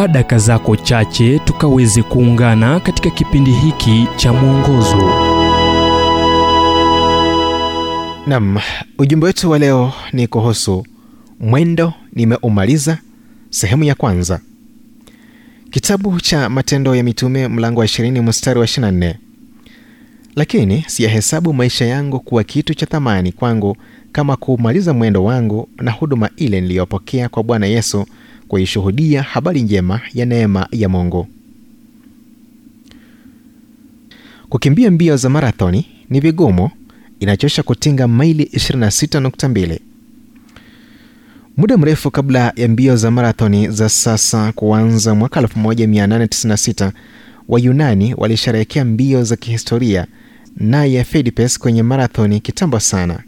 chukua daka zako chache tukaweze kuungana katika kipindi hiki cha mwongozo. Nam ujumbe wetu wa leo ni kuhusu mwendo nimeumaliza sehemu ya kwanza. Kitabu cha matendo ya mitume mlango wa 20 mstari wa 24 lakini siyahesabu maisha yangu kuwa kitu cha thamani kwangu kama kuumaliza mwendo wangu na huduma ile niliyopokea kwa bwana yesu kuishuhudia habari njema ya neema ya mungu. Kukimbia mbio za marathoni ni vigumu inachosha kutinga maili 26.2 muda mrefu kabla ya mbio za marathoni za sasa kuanza mwaka 1896 wayunani walisherehekea mbio za kihistoria naye Fidipes kwenye marathoni kitambo sana.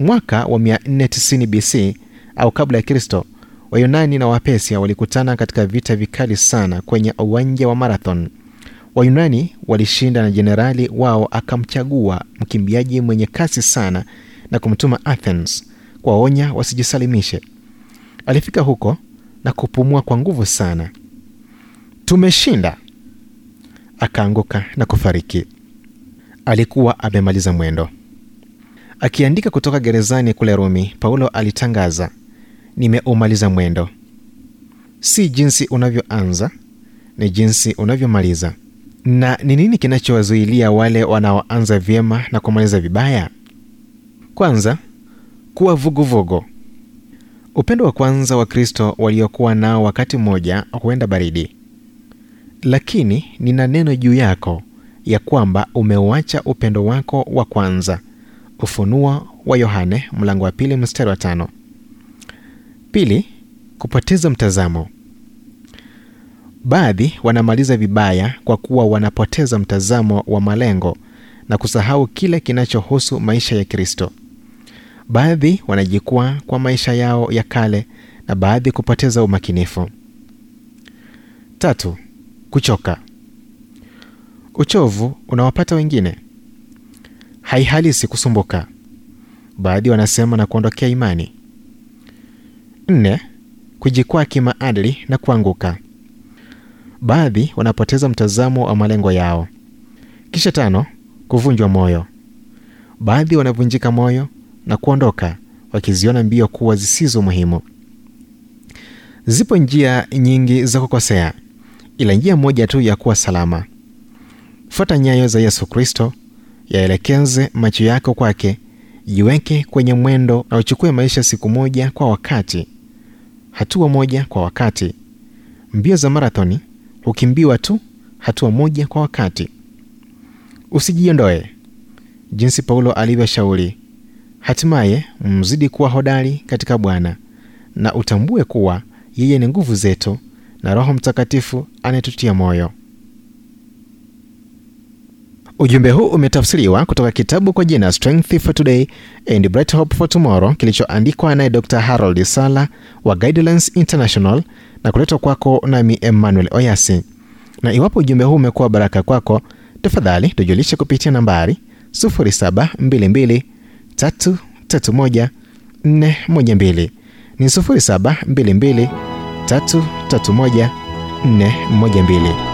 Mwaka wa 490 bc au kabla ya kristo wayunani na wapesia walikutana katika vita vikali sana kwenye uwanja wa marathon. Wayunani walishinda na jenerali wao akamchagua mkimbiaji mwenye kasi sana na kumtuma athens kuwaonya wasijisalimishe. Alifika huko na kupumua kwa nguvu sana. Tumeshinda akaanguka na kufariki. Alikuwa amemaliza mwendo. Akiandika kutoka gerezani kule rumi paulo alitangaza nimeumaliza mwendo. Si jinsi unavyoanza ni jinsi unavyomaliza. Na ni nini kinachowazuilia wale wanaoanza vyema na kumaliza vibaya? Kwanza kuwa vuguvugu. Upendo wa kwanza wa kristo waliokuwa nao wakati mmoja huenda baridi. Lakini nina neno juu yako ya kwamba umeuacha upendo wako wa kwanza. Ufunuo wa yohane mlango wa pili mstari wa tano pili kupoteza mtazamo. Baadhi wanamaliza vibaya kwa kuwa wanapoteza mtazamo wa malengo na kusahau kile kinachohusu maisha ya kristo. Baadhi wanajikwaa kwa maisha yao ya kale na baadhi kupoteza umakinifu. Tatu kuchoka. Uchovu unawapata wengine. Haihalisi kusumbuka. Baadhi wanasema na kuondokea imani nne kujikwaa kimaadili na kuanguka. Baadhi wanapoteza mtazamo wa malengo yao. Kisha tano kuvunjwa moyo. Baadhi wanavunjika moyo na kuondoka wakiziona mbio kuwa zisizo muhimu. Zipo njia nyingi za kukosea ila njia moja tu ya kuwa salama. Fuata nyayo za yesu kristo yaelekeze macho yako kwake jiweke kwenye mwendo na uchukue maisha siku moja kwa wakati hatua moja kwa wakati. Mbio za marathoni hukimbiwa tu hatua moja kwa wakati. Usijiondoe. Jinsi paulo alivyoshauri hatimaye mzidi kuwa hodari katika bwana na utambue kuwa yeye ni nguvu zetu na roho mtakatifu anayetutia moyo ujumbe huu umetafsiriwa kutoka kitabu kwa jina strength for today and bright hope for tomorrow kilichoandikwa naye dr harold sala wa guidelines international na kuletwa kwako nami emmanuel oyasi. Na iwapo ujumbe huu umekuwa baraka kwako tafadhali tujulishe kupitia nambari 0722331412 ni 0722 331 412